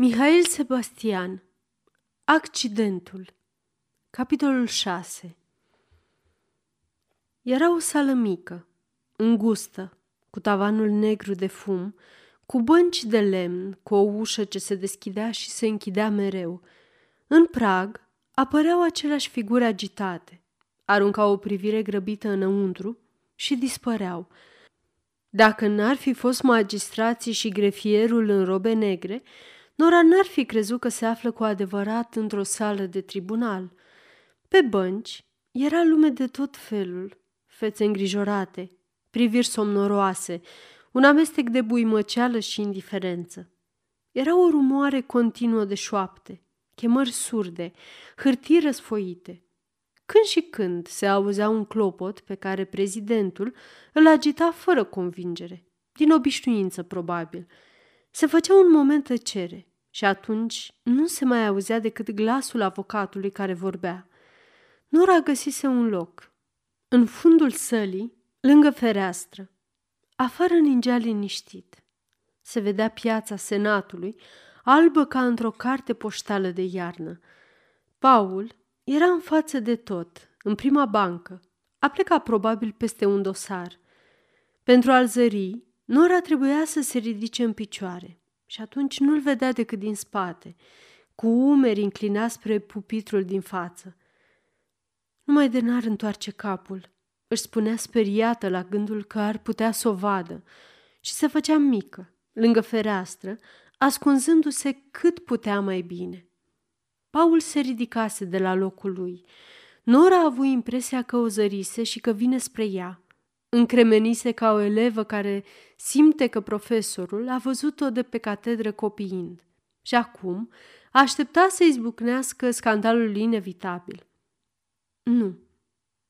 Mihail Sebastian Accidentul Capitolul 6 Era o sală mică, îngustă, cu tavanul negru de fum, cu bănci de lemn, cu o ușă ce se deschidea și se închidea mereu. În prag apăreau aceleași figuri agitate, aruncau o privire grăbită înăuntru și dispăreau. Dacă n-ar fi fost magistrații și grefierul în robe negre, Nora n-ar fi crezut că se află cu adevărat într-o sală de tribunal. Pe bănci era lume de tot felul, fețe îngrijorate, priviri somnoroase, un amestec de buimăceală și indiferență. Era o rumoare continuă de șoapte, chemări surde, hârtii răsfoite. Când și când se auzea un clopot pe care prezidentul îl agita fără convingere, din obișnuință probabil. Se făcea un moment tăcere și atunci nu se mai auzea decât glasul avocatului care vorbea. Nora găsise un loc, în fundul sălii, lângă fereastră. Afară ningea liniștit. Se vedea piața senatului, albă ca într-o carte poștală de iarnă. Paul era în față de tot, în prima bancă. A plecat probabil peste un dosar. Pentru a-l zări, Nora trebuia să se ridice în picioare și atunci nu-l vedea decât din spate, cu umeri înclinați spre pupitrul din față. Numai de n-ar întoarce capul, își spunea speriată la gândul că ar putea să o vadă și se făcea mică, lângă fereastră, ascunzându-se cât putea mai bine. Paul se ridicase de la locul lui. Nora a avut impresia că o zărise și că vine spre ea – Încremenise ca o elevă care simte că profesorul a văzut-o de pe catedră copiind și acum aștepta să izbucnească scandalul inevitabil. Nu.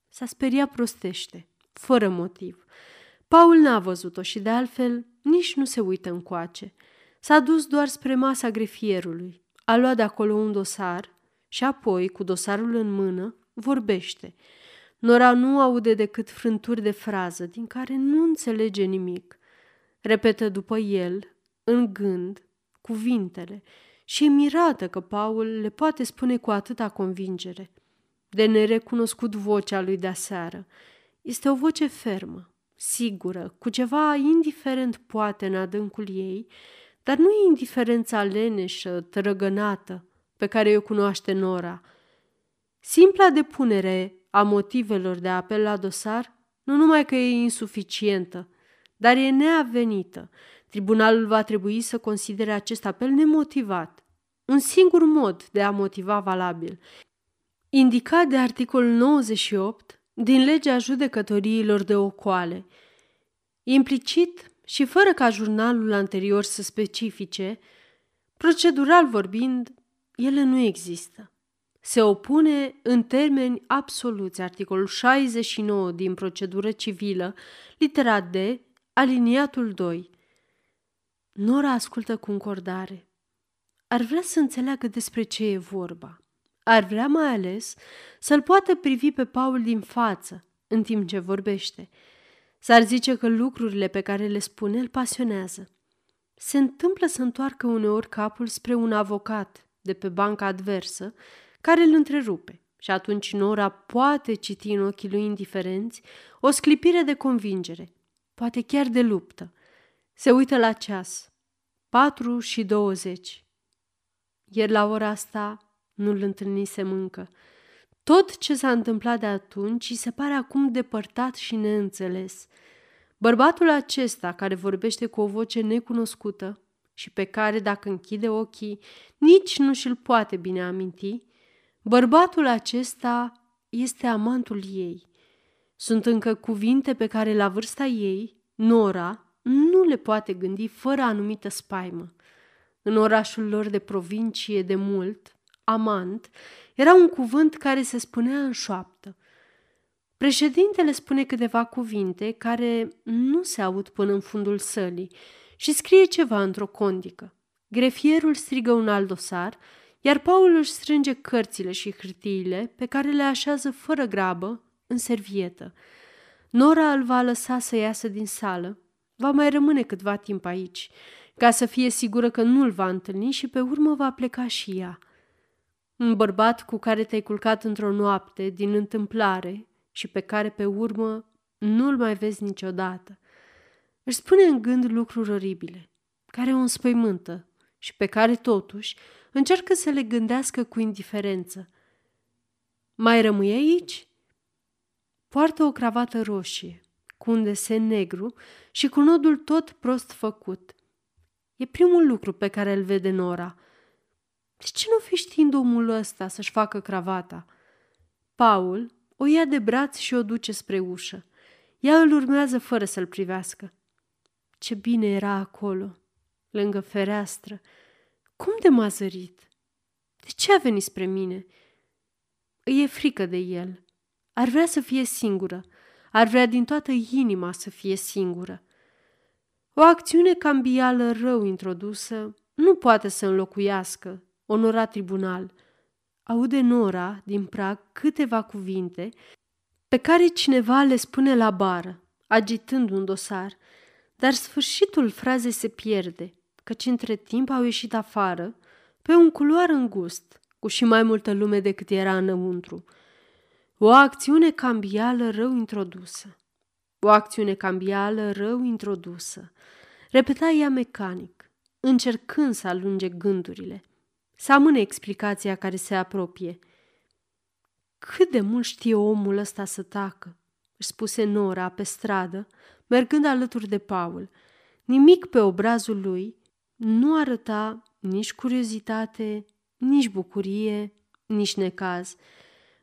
S-a speriat prostește, fără motiv. Paul n-a văzut-o și de altfel nici nu se uită încoace. S-a dus doar spre masa grefierului, a luat de acolo un dosar și apoi, cu dosarul în mână, vorbește – Nora nu aude decât frânturi de frază, din care nu înțelege nimic. Repetă după el, în gând, cuvintele și e mirată că Paul le poate spune cu atâta convingere. De nerecunoscut vocea lui de aseară. Este o voce fermă, sigură, cu ceva indiferent poate în adâncul ei, dar nu e indiferența leneșă, trăgănată, pe care o cunoaște Nora. Simpla depunere a motivelor de apel la dosar nu numai că e insuficientă, dar e neavenită. Tribunalul va trebui să considere acest apel nemotivat. Un singur mod de a motiva valabil, indicat de articolul 98 din legea judecătoriilor de ocoale. Implicit și fără ca jurnalul anterior să specifice, procedural vorbind, ele nu există se opune în termeni absoluți articolul 69 din procedură civilă, litera D, aliniatul 2. Nora ascultă cu încordare. Ar vrea să înțeleagă despre ce e vorba. Ar vrea mai ales să-l poată privi pe Paul din față în timp ce vorbește. S-ar zice că lucrurile pe care le spune îl pasionează. Se întâmplă să întoarcă uneori capul spre un avocat de pe banca adversă care îl întrerupe și atunci Nora poate citi în ochii lui indiferenți o sclipire de convingere, poate chiar de luptă. Se uită la ceas. Patru și douăzeci. Ieri la ora asta nu-l întâlnise încă. Tot ce s-a întâmplat de atunci îi se pare acum depărtat și neînțeles. Bărbatul acesta care vorbește cu o voce necunoscută și pe care, dacă închide ochii, nici nu și-l poate bine aminti, Bărbatul acesta este amantul ei. Sunt încă cuvinte pe care la vârsta ei, Nora, nu le poate gândi fără anumită spaimă. În orașul lor de provincie de mult, amant, era un cuvânt care se spunea în șoaptă. Președintele spune câteva cuvinte care nu se aud până în fundul sălii și scrie ceva într-o condică. Grefierul strigă un alt dosar iar Paul își strânge cărțile și hârtiile pe care le așează fără grabă în servietă. Nora îl va lăsa să iasă din sală. Va mai rămâne câtva timp aici. ca să fie sigură că nu-l va întâlni și pe urmă va pleca și ea. Un bărbat cu care te-ai culcat într-o noapte, din întâmplare, și pe care pe urmă nu-l mai vezi niciodată. Își spune în gând lucruri oribile, care o înspăimântă și pe care totuși încearcă să le gândească cu indiferență. Mai rămâi aici? Poartă o cravată roșie, cu un desen negru și cu nodul tot prost făcut. E primul lucru pe care îl vede Nora. De ce nu fi știind omul ăsta să-și facă cravata? Paul o ia de braț și o duce spre ușă. Ea îl urmează fără să-l privească. Ce bine era acolo, lângă fereastră. Cum de m-a zărit? De ce a venit spre mine? Îi e frică de el. Ar vrea să fie singură. Ar vrea din toată inima să fie singură. O acțiune cambială rău introdusă nu poate să înlocuiască onorat tribunal. Aude Nora din prag câteva cuvinte pe care cineva le spune la bară, agitând un dosar, dar sfârșitul frazei se pierde, căci între timp au ieșit afară, pe un culoar îngust, cu și mai multă lume decât era înăuntru. O acțiune cambială rău introdusă. O acțiune cambială rău introdusă. Repeta ea mecanic, încercând să alunge gândurile, să amâne explicația care se apropie. Cât de mult știe omul ăsta să tacă, își spuse Nora pe stradă, mergând alături de Paul. Nimic pe obrazul lui nu arăta nici curiozitate, nici bucurie, nici necaz.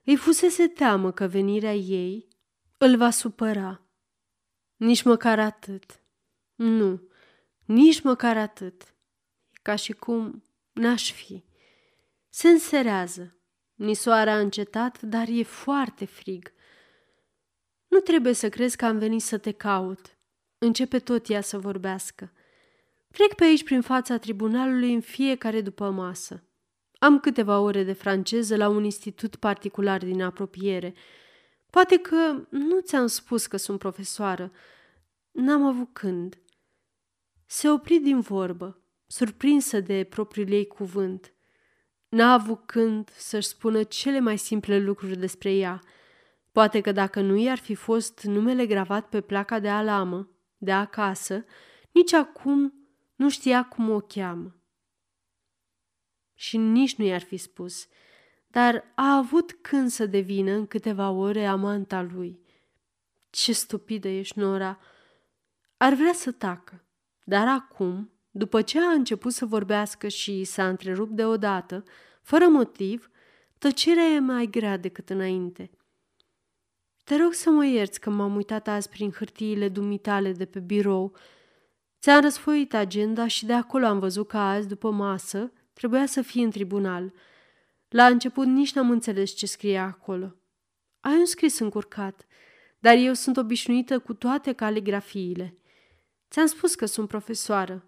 Îi fusese teamă că venirea ei îl va supăra. Nici măcar atât. Nu, nici măcar atât. E ca și cum n-aș fi. Se înserează. Nisoarea a încetat, dar e foarte frig. Nu trebuie să crezi că am venit să te caut. Începe tot ea să vorbească. Trec pe aici prin fața tribunalului în fiecare după masă. Am câteva ore de franceză la un institut particular din apropiere. Poate că nu ți-am spus că sunt profesoară. N-am avut când. Se opri din vorbă, surprinsă de propriul ei cuvânt. N-a avut când să-și spună cele mai simple lucruri despre ea. Poate că dacă nu i-ar fi fost numele gravat pe placa de alamă, de acasă, nici acum nu știa cum o cheamă. Și nici nu i-ar fi spus, dar a avut când să devină în câteva ore amanta lui. Ce stupidă ești, Nora! Ar vrea să tacă, dar acum, după ce a început să vorbească și s-a întrerupt deodată, fără motiv, tăcerea e mai grea decât înainte. Te rog să mă ierți că m-am uitat azi prin hârtiile dumitale de pe birou. Ți-am răsfoit agenda și de acolo am văzut că azi, după masă, trebuia să fii în tribunal. La început nici n-am înțeles ce scria acolo. Ai un scris încurcat, dar eu sunt obișnuită cu toate caligrafiile. Ți-am spus că sunt profesoară.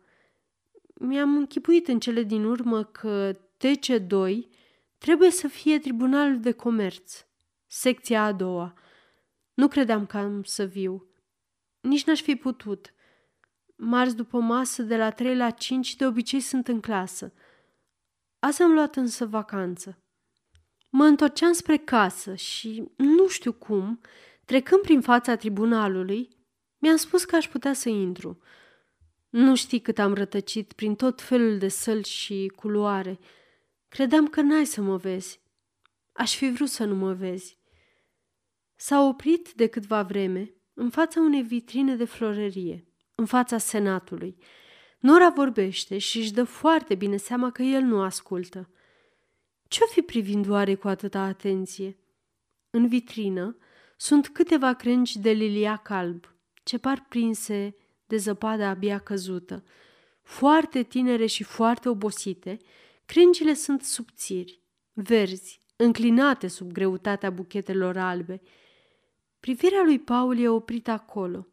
Mi-am închipuit în cele din urmă că TC2 trebuie să fie Tribunalul de Comerț, secția a doua. Nu credeam că am să viu. Nici n-aș fi putut. Marți după masă, de la 3 la 5, de obicei sunt în clasă. Azi am luat însă vacanță. Mă întorceam spre casă și, nu știu cum, trecând prin fața tribunalului, mi-am spus că aș putea să intru. Nu știi cât am rătăcit prin tot felul de săli și culoare. Credeam că n-ai să mă vezi. Aș fi vrut să nu mă vezi. S-a oprit de câtva vreme în fața unei vitrine de florerie, în fața senatului. Nora vorbește și își dă foarte bine seama că el nu ascultă. Ce-o fi privind oare cu atâta atenție? În vitrină sunt câteva crengi de liliac alb, ce par prinse de zăpadă abia căzută. Foarte tinere și foarte obosite, crengile sunt subțiri, verzi, înclinate sub greutatea buchetelor albe. Privirea lui Paul e oprită acolo,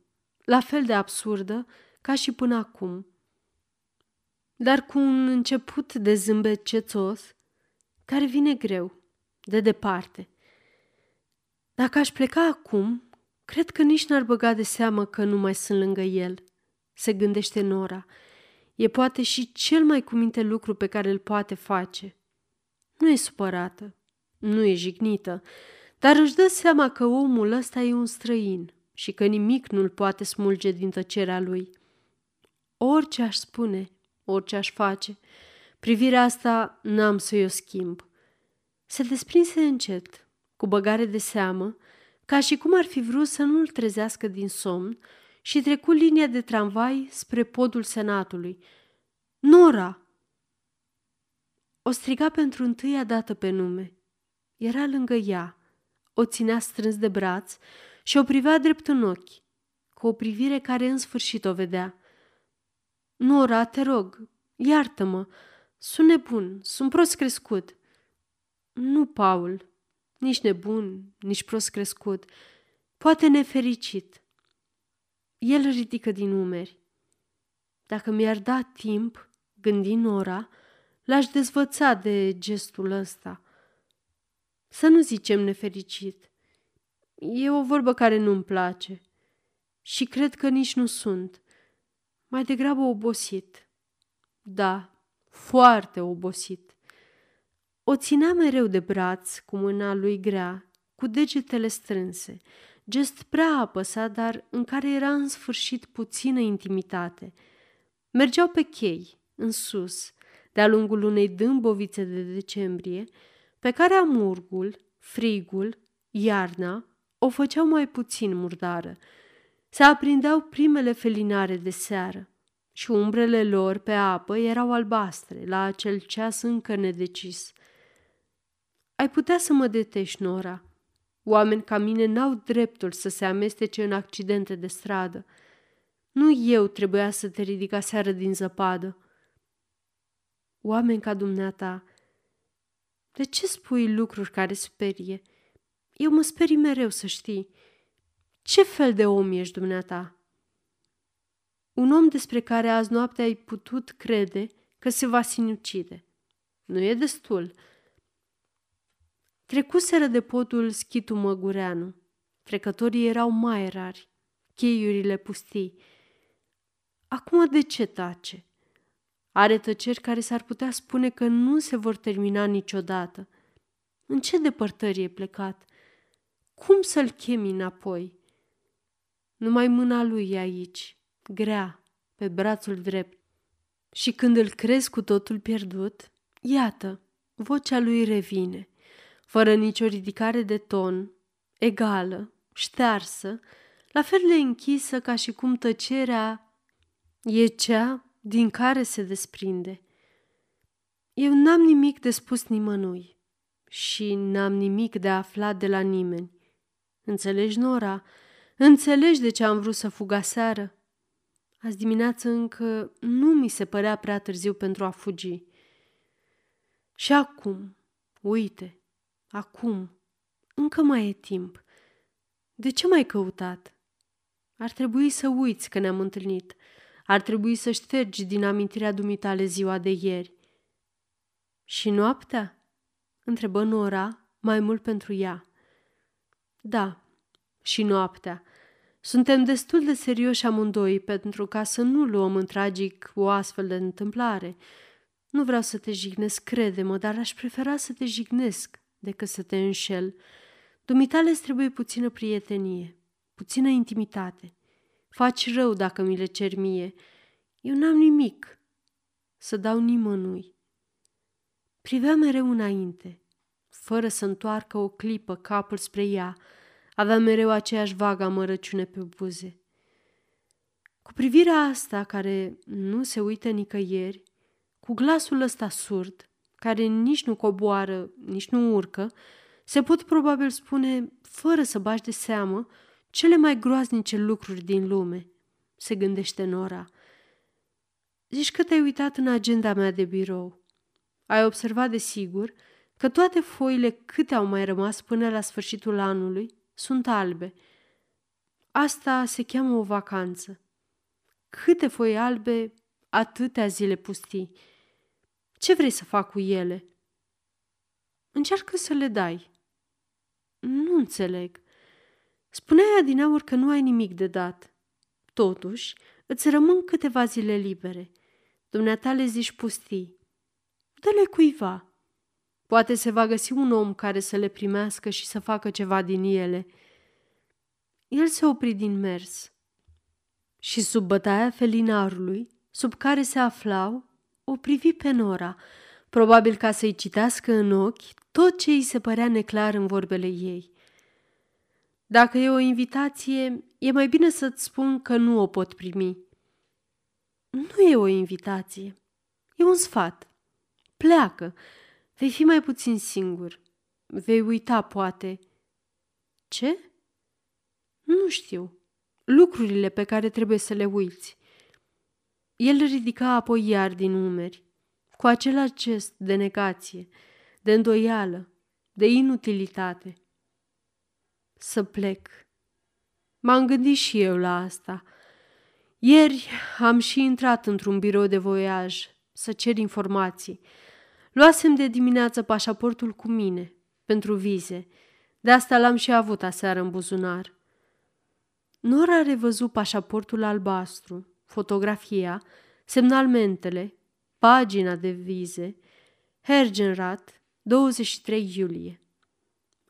la fel de absurdă ca și până acum. Dar cu un început de zâmbet cețos, care vine greu, de departe. Dacă aș pleca acum, cred că nici n-ar băga de seamă că nu mai sunt lângă el, se gândește Nora. E poate și cel mai cuminte lucru pe care îl poate face. Nu e supărată, nu e jignită, dar își dă seama că omul ăsta e un străin și că nimic nu-l poate smulge din tăcerea lui. Orice aș spune, orice aș face, privirea asta n-am să-i o schimb. Se desprinse încet, cu băgare de seamă, ca și cum ar fi vrut să nu-l trezească din somn și trecu linia de tramvai spre podul senatului. Nora! O striga pentru întâia dată pe nume. Era lângă ea, o ținea strâns de braț și o privea drept în ochi, cu o privire care în sfârșit o vedea. Nora, te rog, iartă-mă, sunt nebun, sunt prost crescut. Nu, Paul, nici nebun, nici prost crescut, poate nefericit. El ridică din umeri. Dacă mi-ar da timp, gândi Nora, l-aș dezvăța de gestul ăsta. Să nu zicem nefericit. E o vorbă care nu-mi place. Și cred că nici nu sunt. Mai degrabă obosit. Da, foarte obosit. O ținea mereu de braț cu mâna lui grea, cu degetele strânse, gest prea apăsat, dar în care era în sfârșit puțină intimitate. Mergeau pe chei, în sus, de-a lungul unei dâmbovițe de decembrie, pe care amurgul, frigul, iarna o făceau mai puțin murdară. Se aprindeau primele felinare de seară și umbrele lor pe apă erau albastre la acel ceas încă nedecis. Ai putea să mă detești, Nora. Oameni ca mine n-au dreptul să se amestece în accidente de stradă. Nu eu trebuia să te ridic aseară din zăpadă. Oameni ca dumneata, de ce spui lucruri care sperie? Eu mă sperii mereu să știi. Ce fel de om ești dumneata? Un om despre care azi noapte ai putut crede că se va sinucide. Nu e destul. Trecuseră de podul schitul Măgureanu. Trecătorii erau mai rari, cheiurile pustii. Acum de ce tace? Are tăceri care s-ar putea spune că nu se vor termina niciodată. În ce depărtări e plecat? Cum să-l chemi înapoi? Numai mâna lui e aici, grea, pe brațul drept. Și când îl crezi cu totul pierdut, iată, vocea lui revine, fără nicio ridicare de ton, egală, ștearsă, la fel de închisă ca și cum tăcerea e cea din care se desprinde. Eu n-am nimic de spus nimănui și n-am nimic de aflat de la nimeni. Înțelegi, Nora? Înțelegi de ce am vrut să fug aseară? Azi dimineață încă nu mi se părea prea târziu pentru a fugi. Și acum, uite, acum, încă mai e timp. De ce m-ai căutat? Ar trebui să uiți că ne-am întâlnit. Ar trebui să ștergi din amintirea dumitale ziua de ieri. Și noaptea? Întrebă Nora, mai mult pentru ea. Da, și noaptea. Suntem destul de serioși amândoi pentru ca să nu luăm în tragic o astfel de întâmplare. Nu vreau să te jignesc, crede-mă, dar aș prefera să te jignesc decât să te înșel. Dumitale îți trebuie puțină prietenie, puțină intimitate. Faci rău dacă mi le cer mie. Eu n-am nimic să dau nimănui. Privea mereu înainte, fără să întoarcă o clipă capul spre ea, avea mereu aceeași vagă amărăciune pe buze. Cu privirea asta care nu se uită nicăieri, cu glasul ăsta surd, care nici nu coboară, nici nu urcă, se pot probabil spune, fără să bași de seamă, cele mai groaznice lucruri din lume, se gândește Nora. Zici că te-ai uitat în agenda mea de birou. Ai observat de sigur că toate foile câte au mai rămas până la sfârșitul anului sunt albe. Asta se cheamă o vacanță. Câte foi albe, atâtea zile pustii. Ce vrei să fac cu ele? Încearcă să le dai. Nu înțeleg. Spuneai adinaur că nu ai nimic de dat. Totuși, îți rămân câteva zile libere. dumneata le zici pustii. Dă-le cuiva. Poate se va găsi un om care să le primească și să facă ceva din ele. El se opri din mers și sub bătaia felinarului, sub care se aflau, o privi pe Nora, probabil ca să-i citească în ochi tot ce îi se părea neclar în vorbele ei. Dacă e o invitație, e mai bine să-ți spun că nu o pot primi. Nu e o invitație, e un sfat. Pleacă, vei fi mai puțin singur. Vei uita, poate. Ce? Nu știu. Lucrurile pe care trebuie să le uiți. El ridica apoi iar din umeri, cu același gest de negație, de îndoială, de inutilitate. Să plec. M-am gândit și eu la asta. Ieri am și intrat într-un birou de voiaj să cer informații. Luasem de dimineață pașaportul cu mine, pentru vize. De asta l-am și avut aseară în buzunar. Nora a revăzut pașaportul albastru, fotografia, semnalmentele, pagina de vize, Hergenrat, 23 iulie.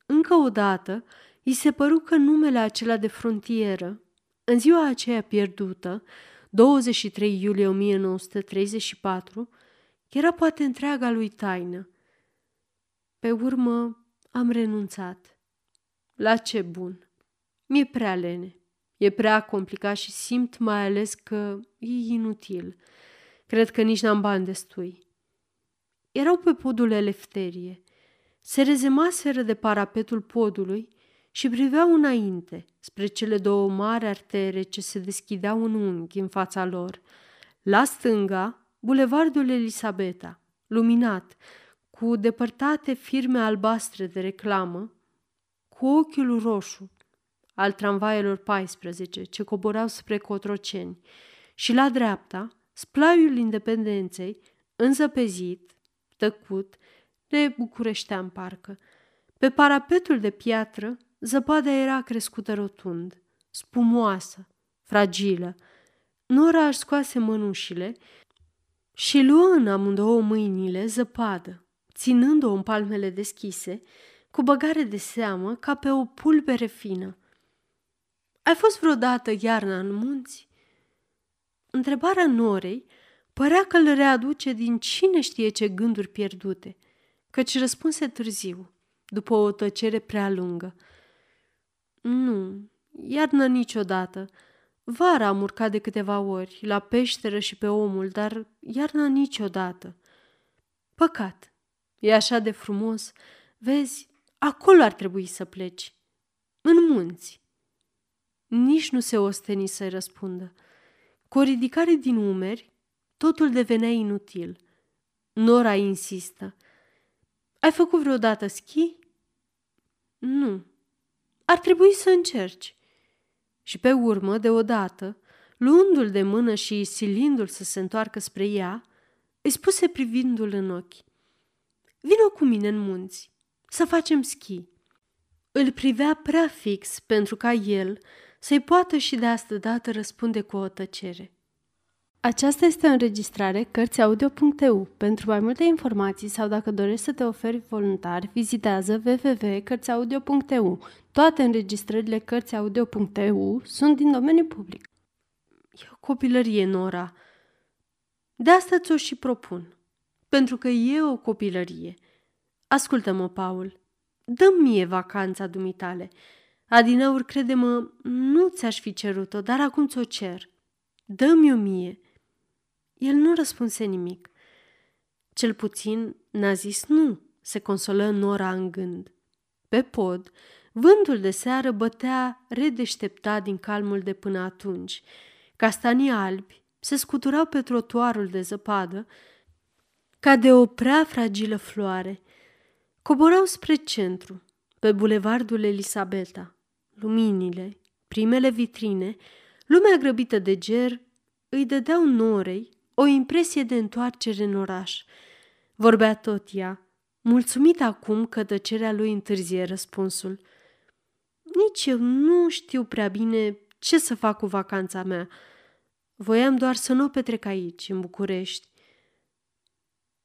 Încă o dată, îi se păru că numele acela de frontieră, în ziua aceea pierdută, 23 iulie 1934, era poate întreaga lui taină. Pe urmă am renunțat. La ce bun! Mi-e prea lene. E prea complicat și simt mai ales că e inutil. Cred că nici n-am bani destui. Erau pe podul Elefterie. Se rezemaseră de parapetul podului și priveau înainte, spre cele două mari artere ce se deschideau în unghi în fața lor. La stânga, bulevardul Elisabeta, luminat, cu depărtate firme albastre de reclamă, cu ochiul roșu al tramvaielor 14 ce coborau spre Cotroceni și la dreapta, splaiul independenței, înzăpezit, tăcut, ne bucureștea în parcă. Pe parapetul de piatră, zăpada era crescută rotund, spumoasă, fragilă. Nora își scoase mănușile și luă în amândouă mâinile zăpadă, ținând-o în palmele deschise, cu băgare de seamă ca pe o pulbere fină. Ai fost vreodată iarna în munți? Întrebarea Norei părea că îl readuce din cine știe ce gânduri pierdute, căci răspunse târziu, după o tăcere prea lungă. Nu, iarna niciodată. Vara am urcat de câteva ori, la peșteră și pe omul, dar iarna niciodată. Păcat, e așa de frumos. Vezi, acolo ar trebui să pleci. În munți. Nici nu se osteni să-i răspundă. Cu o ridicare din umeri, totul devenea inutil. Nora insistă. Ai făcut vreodată schi? Nu. Ar trebui să încerci. Și pe urmă, deodată, luându-l de mână și silindu-l să se întoarcă spre ea, îi spuse privindul în ochi. Vino cu mine în munți, să facem schi. Îl privea prea fix pentru ca el să-i poată și de astă dată răspunde cu o tăcere. Aceasta este o înregistrare Cărțiaudio.eu. Pentru mai multe informații sau dacă dorești să te oferi voluntar, vizitează www.cărțiaudio.eu. Toate înregistrările Cărțiaudio.eu sunt din domeniu public. E o copilărie, Nora. De asta ți-o și propun. Pentru că e o copilărie. Ascultă-mă, Paul. Dă mie vacanța dumitale. Adinaur, crede-mă, nu ți-aș fi cerut-o, dar acum ți-o cer. Dă-mi-o mie. El nu răspunse nimic. Cel puțin n-a zis nu, se consolă Nora în gând. Pe pod, vântul de seară bătea redeșteptat din calmul de până atunci. Castanii albi se scuturau pe trotuarul de zăpadă ca de o prea fragilă floare. Coborau spre centru, pe bulevardul Elisabeta. Luminile, primele vitrine, lumea grăbită de ger, îi dădeau norei o impresie de întoarcere în oraș. Vorbea tot ea, mulțumit acum că tăcerea lui întârzie răspunsul. Nici eu nu știu prea bine ce să fac cu vacanța mea. Voiam doar să nu o petrec aici, în București.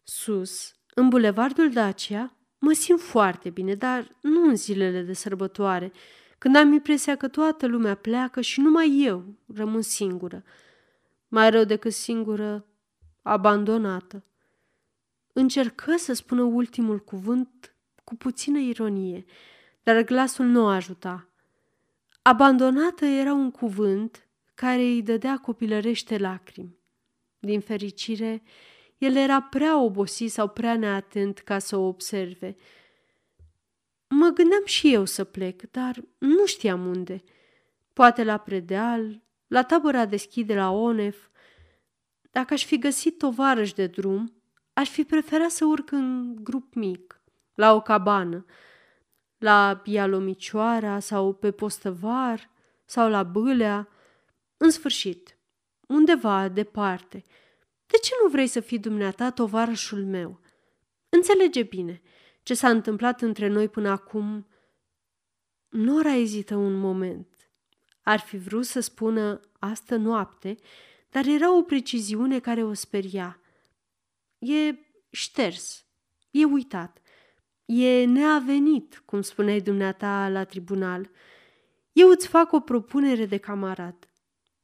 Sus, în bulevardul Dacia, mă simt foarte bine, dar nu în zilele de sărbătoare, când am impresia că toată lumea pleacă și numai eu rămân singură. Mai rău decât singură, abandonată. Încercă să spună ultimul cuvânt cu puțină ironie, dar glasul nu ajuta. Abandonată era un cuvânt care îi dădea copilărește lacrimi. Din fericire, el era prea obosit sau prea neatent ca să o observe. Mă gândeam și eu să plec, dar nu știam unde. Poate la predeal, la tabăra deschide la ONEF. Dacă aș fi găsit tovarăș de drum, aș fi preferat să urc în grup mic, la o cabană, la Ialomicioara sau pe Postăvar sau la Bâlea, în sfârșit, undeva departe. De ce nu vrei să fii dumneata tovarășul meu? Înțelege bine ce s-a întâmplat între noi până acum. Nora ezită un moment. Ar fi vrut să spună astă noapte, dar era o preciziune care o speria. E șters, e uitat, e neavenit, cum spuneai dumneata la tribunal. Eu îți fac o propunere de camarad.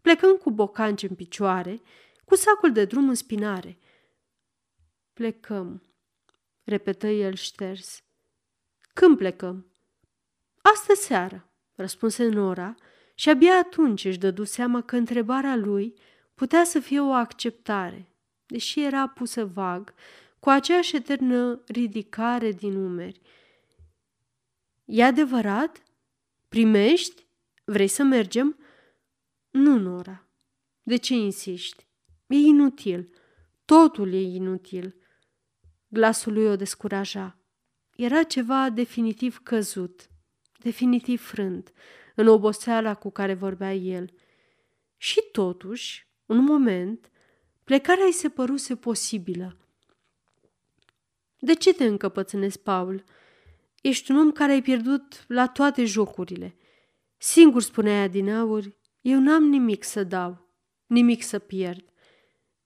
Plecăm cu bocanci în picioare, cu sacul de drum în spinare. Plecăm, repetă el șters. Când plecăm? Astă seară, răspunse Nora și abia atunci își dădu seama că întrebarea lui putea să fie o acceptare, deși era pusă vag, cu aceeași eternă ridicare din umeri. E adevărat? Primești? Vrei să mergem?" Nu, Nora. De ce insiști? E inutil. Totul e inutil. Glasul lui o descuraja. Era ceva definitiv căzut, definitiv frânt, în oboseala cu care vorbea el. Și totuși, un moment, plecarea îi se păruse posibilă. De ce te încăpățânezi, Paul? Ești un om care ai pierdut la toate jocurile. Singur spunea din aur, eu n-am nimic să dau, nimic să pierd.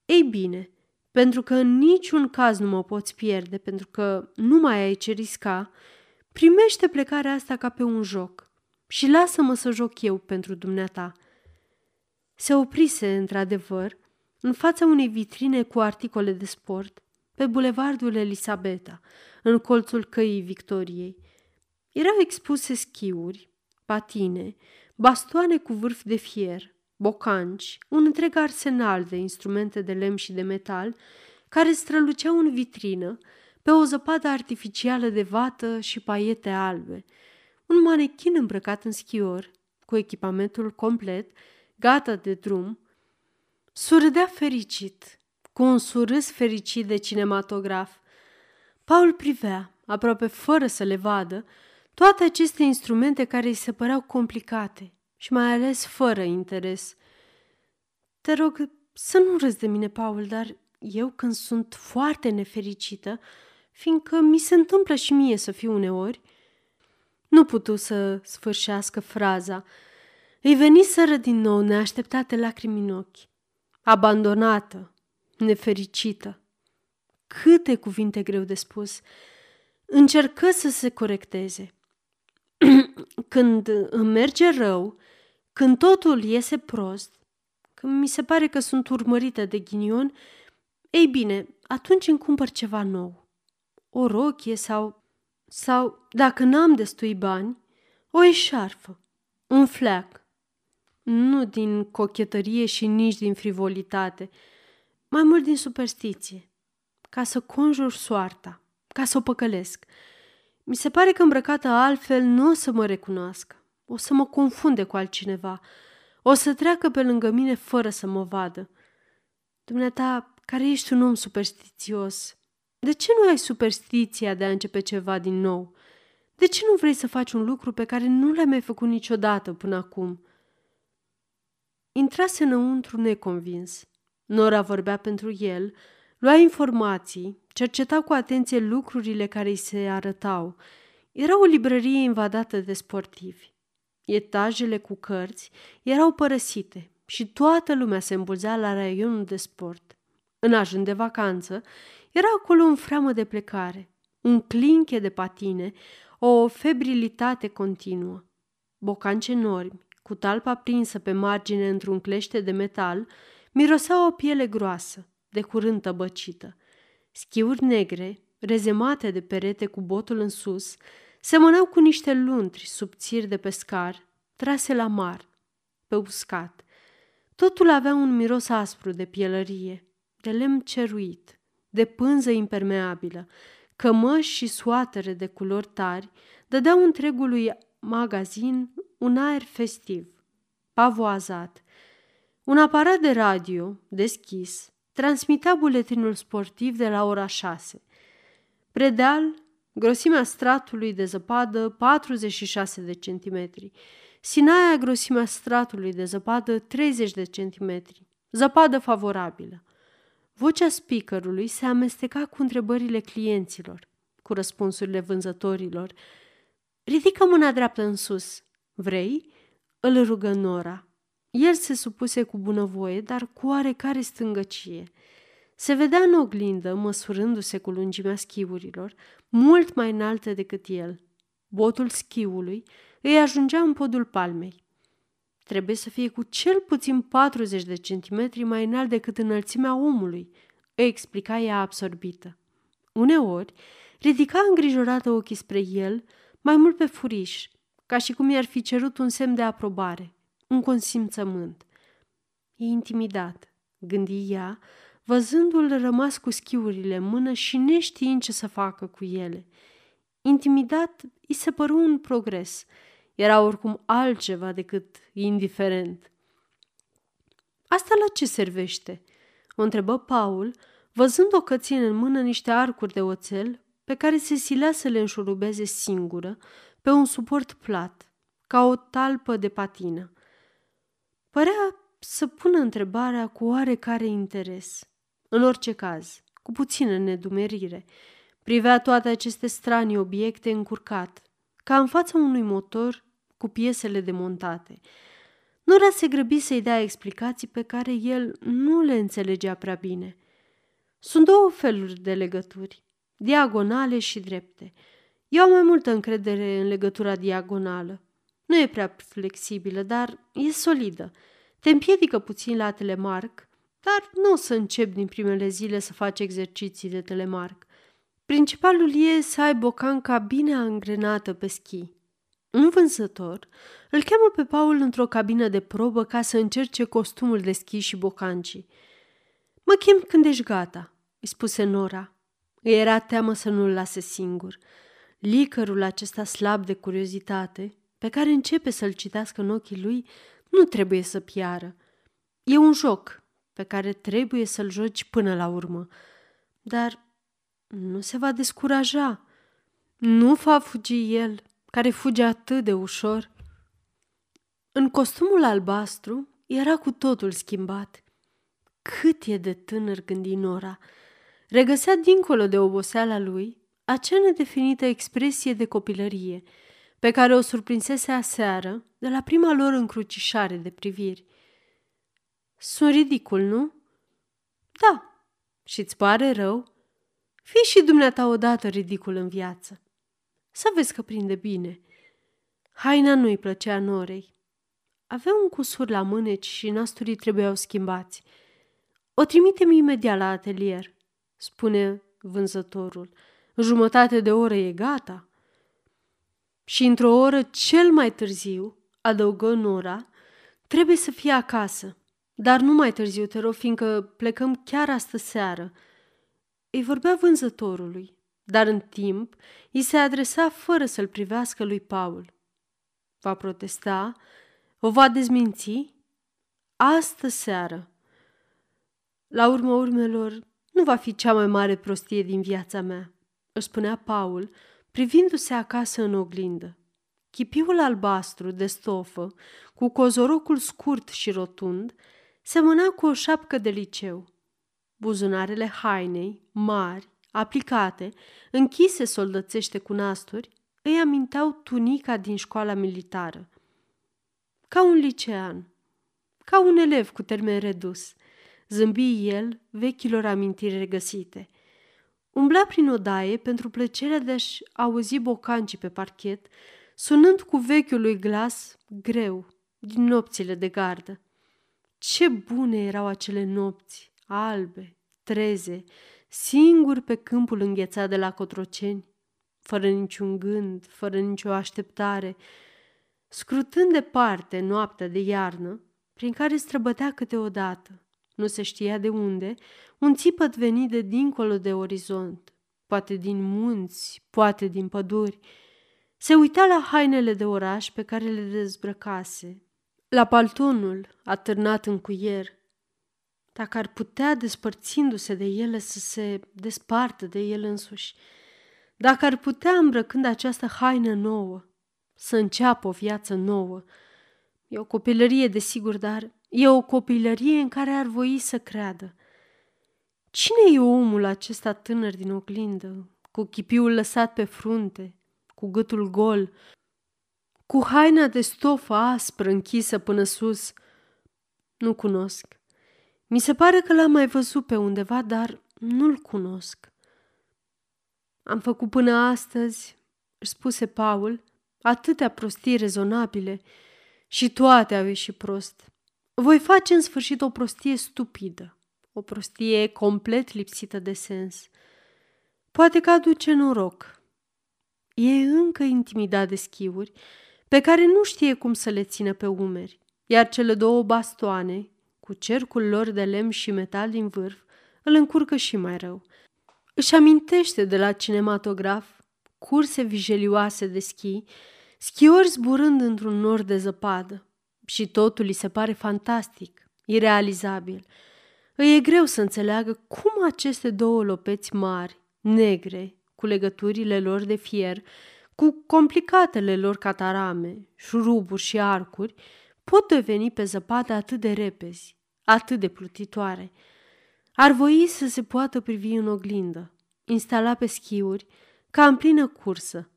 Ei bine, pentru că în niciun caz nu mă poți pierde, pentru că nu mai ai ce risca, primește plecarea asta ca pe un joc și lasă-mă să joc eu pentru dumneata. Se oprise, într-adevăr, în fața unei vitrine cu articole de sport, pe bulevardul Elisabeta, în colțul căii Victoriei. Erau expuse schiuri, patine, bastoane cu vârf de fier, bocanci, un întreg arsenal de instrumente de lemn și de metal, care străluceau în vitrină pe o zăpadă artificială de vată și paiete albe. Un manechin îmbrăcat în schior, cu echipamentul complet, gata de drum, surâdea fericit, cu un surâs fericit de cinematograf. Paul privea, aproape fără să le vadă, toate aceste instrumente care îi se păreau complicate și mai ales fără interes. Te rog să nu râzi de mine, Paul, dar eu când sunt foarte nefericită, fiindcă mi se întâmplă și mie să fiu uneori, nu putu să sfârșească fraza. Îi veniseră din nou neașteptate lacrimi în ochi. Abandonată, nefericită. Câte cuvinte greu de spus. Încercă să se corecteze. când îmi merge rău, când totul iese prost, când mi se pare că sunt urmărită de ghinion, ei bine, atunci îmi cumpăr ceva nou. O rochie sau, sau, dacă n-am destui bani, o eșarfă, un fleac. Nu din cochetărie și nici din frivolitate, mai mult din superstiție, ca să conjur soarta, ca să o păcălesc – mi se pare că îmbrăcată altfel nu o să mă recunoască. O să mă confunde cu altcineva. O să treacă pe lângă mine fără să mă vadă. Dumneata, care ești un om superstițios, de ce nu ai superstiția de a începe ceva din nou? De ce nu vrei să faci un lucru pe care nu l-ai mai făcut niciodată până acum? Intrase înăuntru neconvins. Nora vorbea pentru el, lua informații, cerceta cu atenție lucrurile care îi se arătau. Era o librărie invadată de sportivi. Etajele cu cărți erau părăsite și toată lumea se îmbulzea la raionul de sport. În ajun de vacanță, era acolo un freamă de plecare, un clinche de patine, o febrilitate continuă. Bocance enormi, cu talpa prinsă pe margine într-un clește de metal, miroseau o piele groasă, de curând tăbăcită. Schiuri negre, rezemate de perete cu botul în sus, semănau cu niște luntri subțiri de pescar, trase la mar, pe uscat. Totul avea un miros aspru de pielărie, de lemn ceruit, de pânză impermeabilă, cămăși și soatere de culori tari dădeau întregului magazin un aer festiv, pavoazat. Un aparat de radio, deschis, transmitea buletinul sportiv de la ora 6. Predeal, grosimea stratului de zăpadă 46 de centimetri, Sinaia grosimea stratului de zăpadă 30 de centimetri, zăpadă favorabilă. Vocea speakerului se amesteca cu întrebările clienților, cu răspunsurile vânzătorilor. Ridică mâna dreaptă în sus. Vrei? Îl rugă Nora. El se supuse cu bunăvoie, dar cu oarecare stângăcie. Se vedea în oglindă, măsurându-se cu lungimea schiurilor, mult mai înaltă decât el. Botul schiului îi ajungea în podul palmei. Trebuie să fie cu cel puțin 40 de centimetri mai înalt decât înălțimea omului, îi explica ea absorbită. Uneori, ridica îngrijorată ochii spre el, mai mult pe furiș, ca și cum i-ar fi cerut un semn de aprobare, un consimțământ. E intimidat, gândi ea, văzându-l rămas cu schiurile în mână și neștiind ce să facă cu ele. Intimidat, îi se păru un progres. Era oricum altceva decât indiferent. Asta la ce servește?" o întrebă Paul, văzând-o că ține în mână niște arcuri de oțel pe care se silea să le înșurubeze singură pe un suport plat, ca o talpă de patină. Părea să pună întrebarea cu oarecare interes. În orice caz, cu puțină nedumerire, privea toate aceste stranii obiecte încurcat, ca în fața unui motor cu piesele demontate. Nora se grăbi să-i dea explicații pe care el nu le înțelegea prea bine. Sunt două feluri de legături, diagonale și drepte. Eu am mai multă încredere în legătura diagonală. Nu e prea flexibilă, dar e solidă. Te împiedică puțin la telemarc, dar nu o să încep din primele zile să faci exerciții de telemarc. Principalul e să ai bocanca bine angrenată pe schi. Un vânzător îl cheamă pe Paul într-o cabină de probă ca să încerce costumul de schi și bocancii. Mă chem când ești gata, îi spuse Nora. Îi era teamă să nu-l lase singur. Licărul acesta slab de curiozitate, pe care începe să-l citească în ochii lui, nu trebuie să piară. E un joc pe care trebuie să-l joci până la urmă. Dar nu se va descuraja. Nu va fugi el, care fuge atât de ușor. În costumul albastru era cu totul schimbat. Cât e de tânăr, gândi Nora. Regăsea dincolo de oboseala lui acea nedefinită expresie de copilărie pe care o surprinsese aseară de la prima lor încrucișare de priviri. Sunt ridicul, nu? Da. Și-ți pare rău? Fii și dumneata odată ridicul în viață. Să vezi că prinde bine. Haina nu-i plăcea Norei. Avea un cusur la mâneci și nasturii trebuiau schimbați. O trimitem imediat la atelier, spune vânzătorul. Jumătate de oră e gata. Și într-o oră cel mai târziu, adăugă Nora, trebuie să fie acasă. Dar nu mai târziu, te rog, fiindcă plecăm chiar astă seară. Îi vorbea vânzătorului, dar în timp îi se adresa fără să-l privească lui Paul. Va protesta? O va dezminți? Astă seară. La urmă urmelor, nu va fi cea mai mare prostie din viața mea, își spunea Paul, privindu-se acasă în oglindă. Chipiul albastru de stofă, cu cozorocul scurt și rotund, semăna cu o șapcă de liceu. Buzunarele hainei, mari, aplicate, închise soldățește cu nasturi, îi aminteau tunica din școala militară. Ca un licean, ca un elev cu termen redus, zâmbi el vechilor amintiri regăsite. Umbla prin odaie pentru plăcerea de a-și auzi bocancii pe parchet, sunând cu vechiul lui glas greu din nopțile de gardă. Ce bune erau acele nopți, albe, treze, singur pe câmpul înghețat de la Cotroceni, fără niciun gând, fără nicio așteptare, scrutând departe noaptea de iarnă, prin care străbătea câteodată, nu se știa de unde, un țipăt venit de dincolo de orizont, poate din munți, poate din păduri. Se uita la hainele de oraș pe care le dezbrăcase, la paltonul atârnat în cuier. Dacă ar putea, despărțindu-se de ele, să se despartă de el însuși, dacă ar putea, îmbrăcând această haină nouă, să înceapă o viață nouă. E o copilărie, desigur, dar e o copilărie în care ar voi să creadă. Cine e omul acesta tânăr din oglindă, cu chipiul lăsat pe frunte, cu gâtul gol, cu haina de stofă aspră închisă până sus? Nu cunosc. Mi se pare că l-am mai văzut pe undeva, dar nu-l cunosc. Am făcut până astăzi, își spuse Paul, atâtea prostii rezonabile și toate au ieșit prost. Voi face în sfârșit o prostie stupidă, o prostie complet lipsită de sens. Poate că aduce noroc. E încă intimidat de schiuri, pe care nu știe cum să le țină pe umeri, iar cele două bastoane, cu cercul lor de lemn și metal din vârf, îl încurcă și mai rău. Își amintește de la cinematograf curse vijelioase de schi, schiori zburând într-un nor de zăpadă și totul îi se pare fantastic, irealizabil. Îi e greu să înțeleagă cum aceste două lopeți mari, negre, cu legăturile lor de fier, cu complicatele lor catarame, șuruburi și arcuri, pot deveni pe zăpadă atât de repezi, atât de plutitoare. Ar voi să se poată privi în oglindă, instala pe schiuri, ca în plină cursă.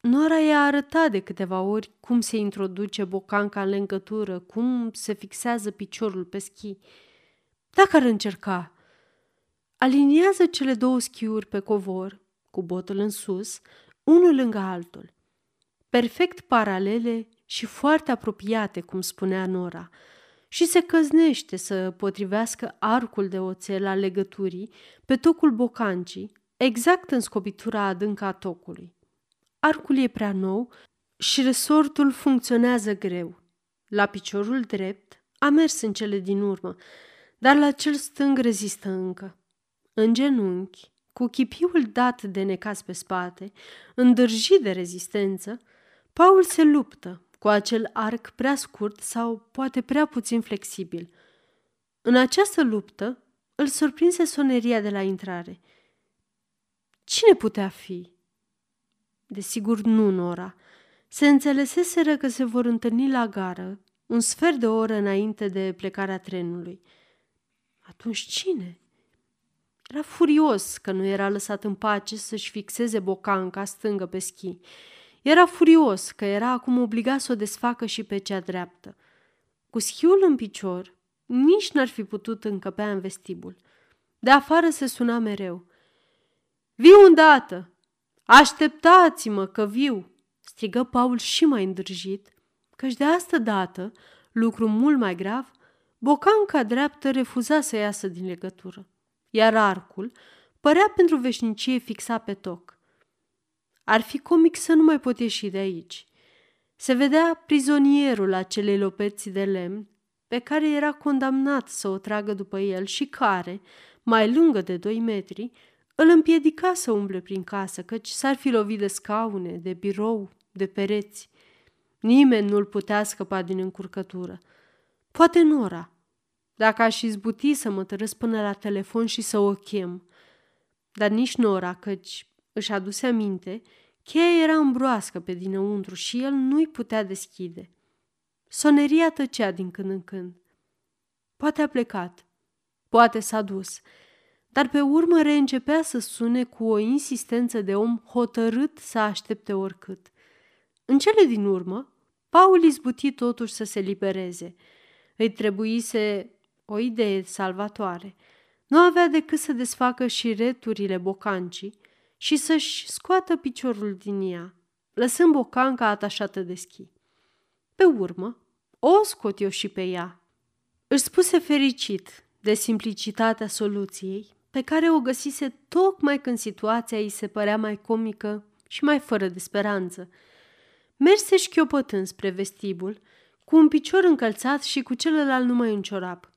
Nora i-a arătat de câteva ori cum se introduce bocanca în lengătură, cum se fixează piciorul pe schi. Dacă ar încerca, aliniază cele două schiuri pe covor, cu botul în sus, unul lângă altul, perfect paralele și foarte apropiate, cum spunea Nora, și se căznește să potrivească arcul de oțel al legăturii pe tocul bocancii, exact în scobitura adâncă a tocului. Arcul e prea nou și resortul funcționează greu. La piciorul drept a mers în cele din urmă, dar la cel stâng rezistă încă. În genunchi, cu chipiul dat de necas pe spate, îndârjit de rezistență, Paul se luptă cu acel arc prea scurt sau poate prea puțin flexibil. În această luptă îl surprinse soneria de la intrare. Cine putea fi? Desigur nu Nora. Se înțeleseseră că se vor întâlni la gară, un sfert de oră înainte de plecarea trenului. Atunci cine? Era furios că nu era lăsat în pace să-și fixeze bocanca stângă pe schi. Era furios că era acum obligat să o desfacă și pe cea dreaptă. Cu schiul în picior, nici n-ar fi putut încăpea în vestibul. De afară se suna mereu. Viu îndată! Așteptați-mă că viu!" strigă Paul și mai îndrăjit, căci de asta dată, lucru mult mai grav, bocanca dreaptă refuza să iasă din legătură iar arcul părea pentru veșnicie fixat pe toc. Ar fi comic să nu mai pot ieși de aici. Se vedea prizonierul acelei lopeți de lemn pe care era condamnat să o tragă după el și care, mai lungă de doi metri, îl împiedica să umble prin casă, căci s-ar fi lovit de scaune, de birou, de pereți. Nimeni nu-l putea scăpa din încurcătură. Poate Nora, dacă aș izbuti să mă tărăs până la telefon și să o chem. Dar nici Nora, căci își aduse aminte, cheia era îmbroască pe dinăuntru și el nu-i putea deschide. Soneria tăcea din când în când. Poate a plecat, poate s-a dus, dar pe urmă reîncepea să sune cu o insistență de om hotărât să aștepte oricât. În cele din urmă, Paul izbuti totuși să se libereze. Îi trebuise o idee salvatoare. Nu avea decât să desfacă și returile bocancii și să-și scoată piciorul din ea, lăsând bocanca atașată de schi. Pe urmă, o scot eu și pe ea. Își spuse fericit de simplicitatea soluției pe care o găsise tocmai când situația îi se părea mai comică și mai fără de speranță. Merse șchiopătând spre vestibul, cu un picior încălțat și cu celălalt numai în ciorap.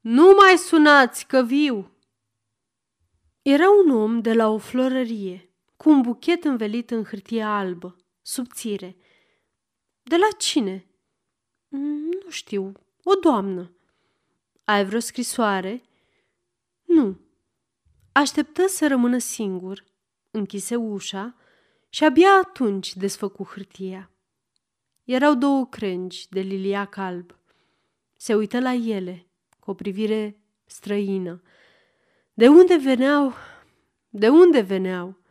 Nu mai sunați, că viu!" Era un om de la o florărie, cu un buchet învelit în hârtie albă, subțire. De la cine?" Nu știu, o doamnă." Ai vreo scrisoare?" Nu." Așteptă să rămână singur, închise ușa și abia atunci desfăcu hârtia. Erau două crengi de liliac alb. Se uită la ele cu o privire străină. De unde veneau? De unde veneau?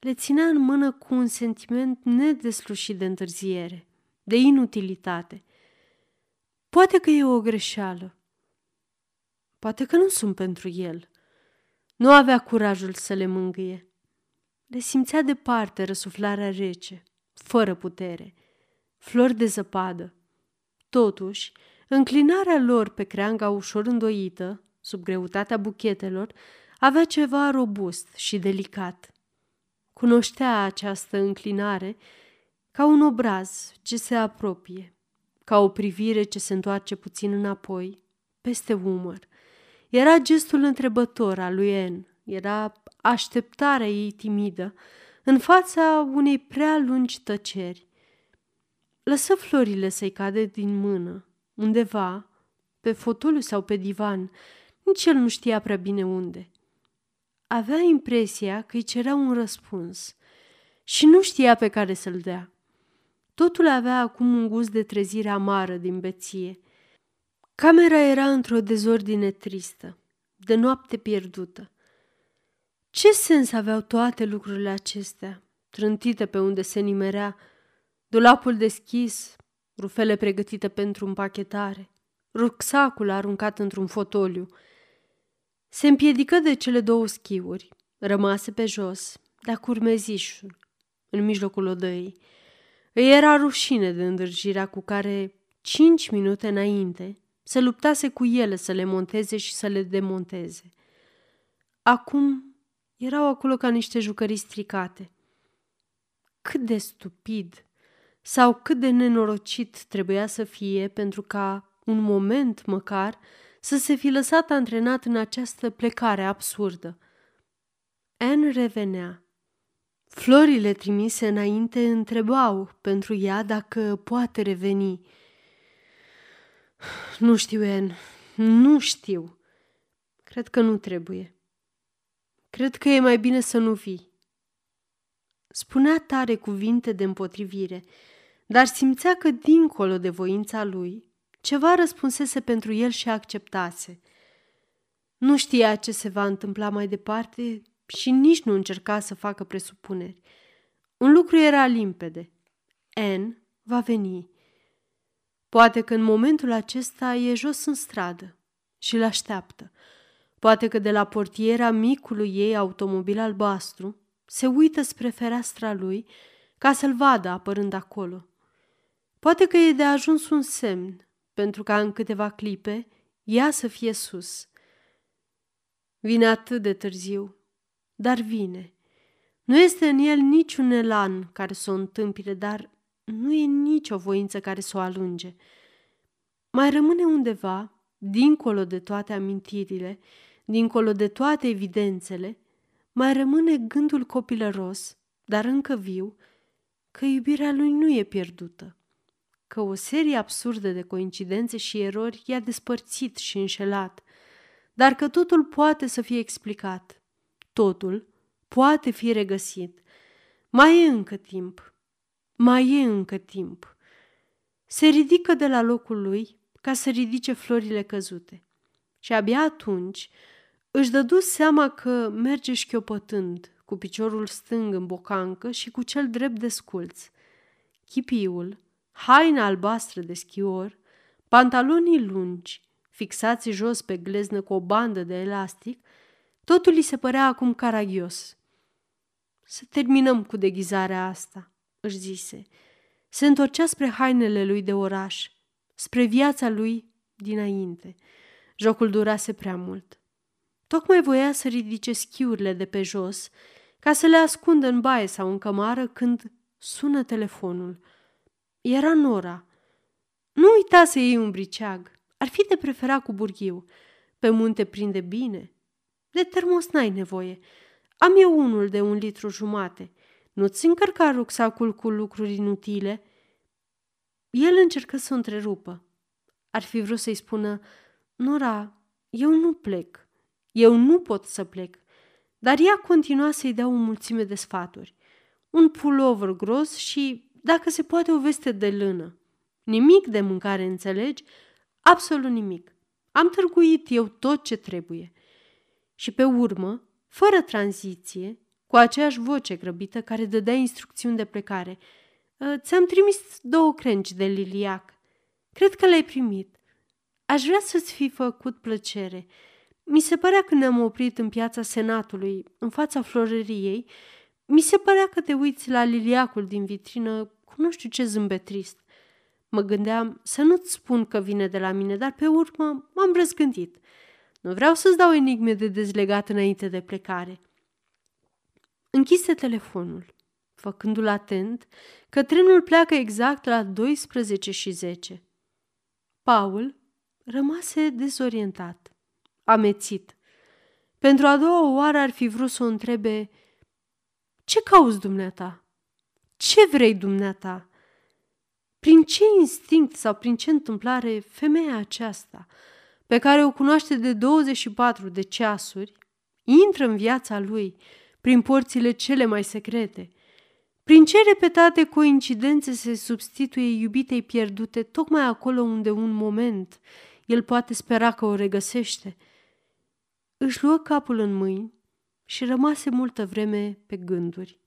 Le ținea în mână cu un sentiment nedeslușit de întârziere, de inutilitate. Poate că e o greșeală. Poate că nu sunt pentru el. Nu avea curajul să le mângâie. Le simțea departe răsuflarea rece, fără putere, flori de zăpadă. Totuși, înclinarea lor pe creanga ușor îndoită, sub greutatea buchetelor, avea ceva robust și delicat. Cunoștea această înclinare ca un obraz ce se apropie, ca o privire ce se întoarce puțin înapoi, peste umăr. Era gestul întrebător al lui N, era așteptarea ei timidă în fața unei prea lungi tăceri. Lăsă florile să-i cade din mână, undeva, pe fotoliu sau pe divan, nici el nu știa prea bine unde. Avea impresia că îi cerea un răspuns și nu știa pe care să-l dea. Totul avea acum un gust de trezire amară din beție. Camera era într-o dezordine tristă, de noapte pierdută. Ce sens aveau toate lucrurile acestea, trântite pe unde se nimerea, dulapul deschis, rufele pregătite pentru împachetare, rucsacul aruncat într-un fotoliu. Se împiedică de cele două schiuri, rămase pe jos, de-a curmezișul, în mijlocul odăii. Îi era rușine de îndrăgirea cu care, cinci minute înainte, se luptase cu ele să le monteze și să le demonteze. Acum erau acolo ca niște jucării stricate. Cât de stupid sau cât de nenorocit trebuia să fie pentru ca, un moment măcar, să se fi lăsat antrenat în această plecare absurdă. Anne revenea. Florile trimise înainte întrebau pentru ea dacă poate reveni. Nu știu, Anne, nu știu. Cred că nu trebuie. Cred că e mai bine să nu vii. Spunea tare cuvinte de împotrivire, dar simțea că, dincolo de voința lui, ceva răspunsese pentru el și acceptase. Nu știa ce se va întâmpla mai departe și nici nu încerca să facă presupuneri. Un lucru era limpede. N va veni. Poate că în momentul acesta e jos în stradă și îl așteaptă. Poate că de la portiera micului ei automobil albastru se uită spre fereastra lui ca să-l vadă apărând acolo. Poate că e de ajuns un semn pentru ca în câteva clipe ea să fie sus. Vine atât de târziu, dar vine. Nu este în el niciun elan care să o întâmpine, dar nu e nicio voință care să o alunge. Mai rămâne undeva, dincolo de toate amintirile, dincolo de toate evidențele, mai rămâne gândul copilăros, dar încă viu, că iubirea lui nu e pierdută, că o serie absurdă de coincidențe și erori i-a despărțit și înșelat, dar că totul poate să fie explicat, totul poate fi regăsit. Mai e încă timp, mai e încă timp. Se ridică de la locul lui ca să ridice florile căzute. Și abia atunci își dădu seama că merge șchiopătând, cu piciorul stâng în bocancă și cu cel drept de sculț. Chipiul, haina albastră de schior, pantalonii lungi, fixați jos pe gleznă cu o bandă de elastic, totul îi se părea acum caragios. Să terminăm cu deghizarea asta, își zise. Se întorcea spre hainele lui de oraș, spre viața lui dinainte. Jocul durase prea mult. Tocmai voia să ridice schiurile de pe jos, ca să le ascundă în baie sau în cămară când sună telefonul. Era Nora. Nu uita să iei un briceag. Ar fi de preferat cu burghiu. Pe munte prinde bine. De termos n-ai nevoie. Am eu unul de un litru jumate. Nu-ți încărca rucsacul cu lucruri inutile?" El încercă să o întrerupă. Ar fi vrut să-i spună, Nora, eu nu plec. Eu nu pot să plec. Dar ea continua să-i dea o mulțime de sfaturi. Un pulover gros și, dacă se poate, o veste de lână. Nimic de mâncare, înțelegi? Absolut nimic. Am târguit eu tot ce trebuie. Și pe urmă, fără tranziție, cu aceeași voce grăbită care dădea instrucțiuni de plecare. Ă, ți-am trimis două crengi de liliac. Cred că le-ai primit. Aș vrea să-ți fi făcut plăcere. Mi se părea când ne-am oprit în piața Senatului, în fața floreriei, mi se părea că te uiți la liliacul din vitrină cu nu știu ce zâmbet trist. Mă gândeam să nu-ți spun că vine de la mine, dar pe urmă m-am răzgândit. Nu vreau să-ți dau enigme de dezlegat înainte de plecare. Închise telefonul, făcându-l atent că trenul pleacă exact la 12 și 10. Paul rămase dezorientat, amețit. Pentru a doua oară ar fi vrut să o întrebe Ce cauți dumneata? Ce vrei dumneata? Prin ce instinct sau prin ce întâmplare femeia aceasta, pe care o cunoaște de 24 de ceasuri, intră în viața lui prin porțile cele mai secrete? Prin ce repetate coincidențe se substituie iubitei pierdute tocmai acolo unde un moment el poate spera că o regăsește? Își luă capul în mâini și rămase multă vreme pe gânduri.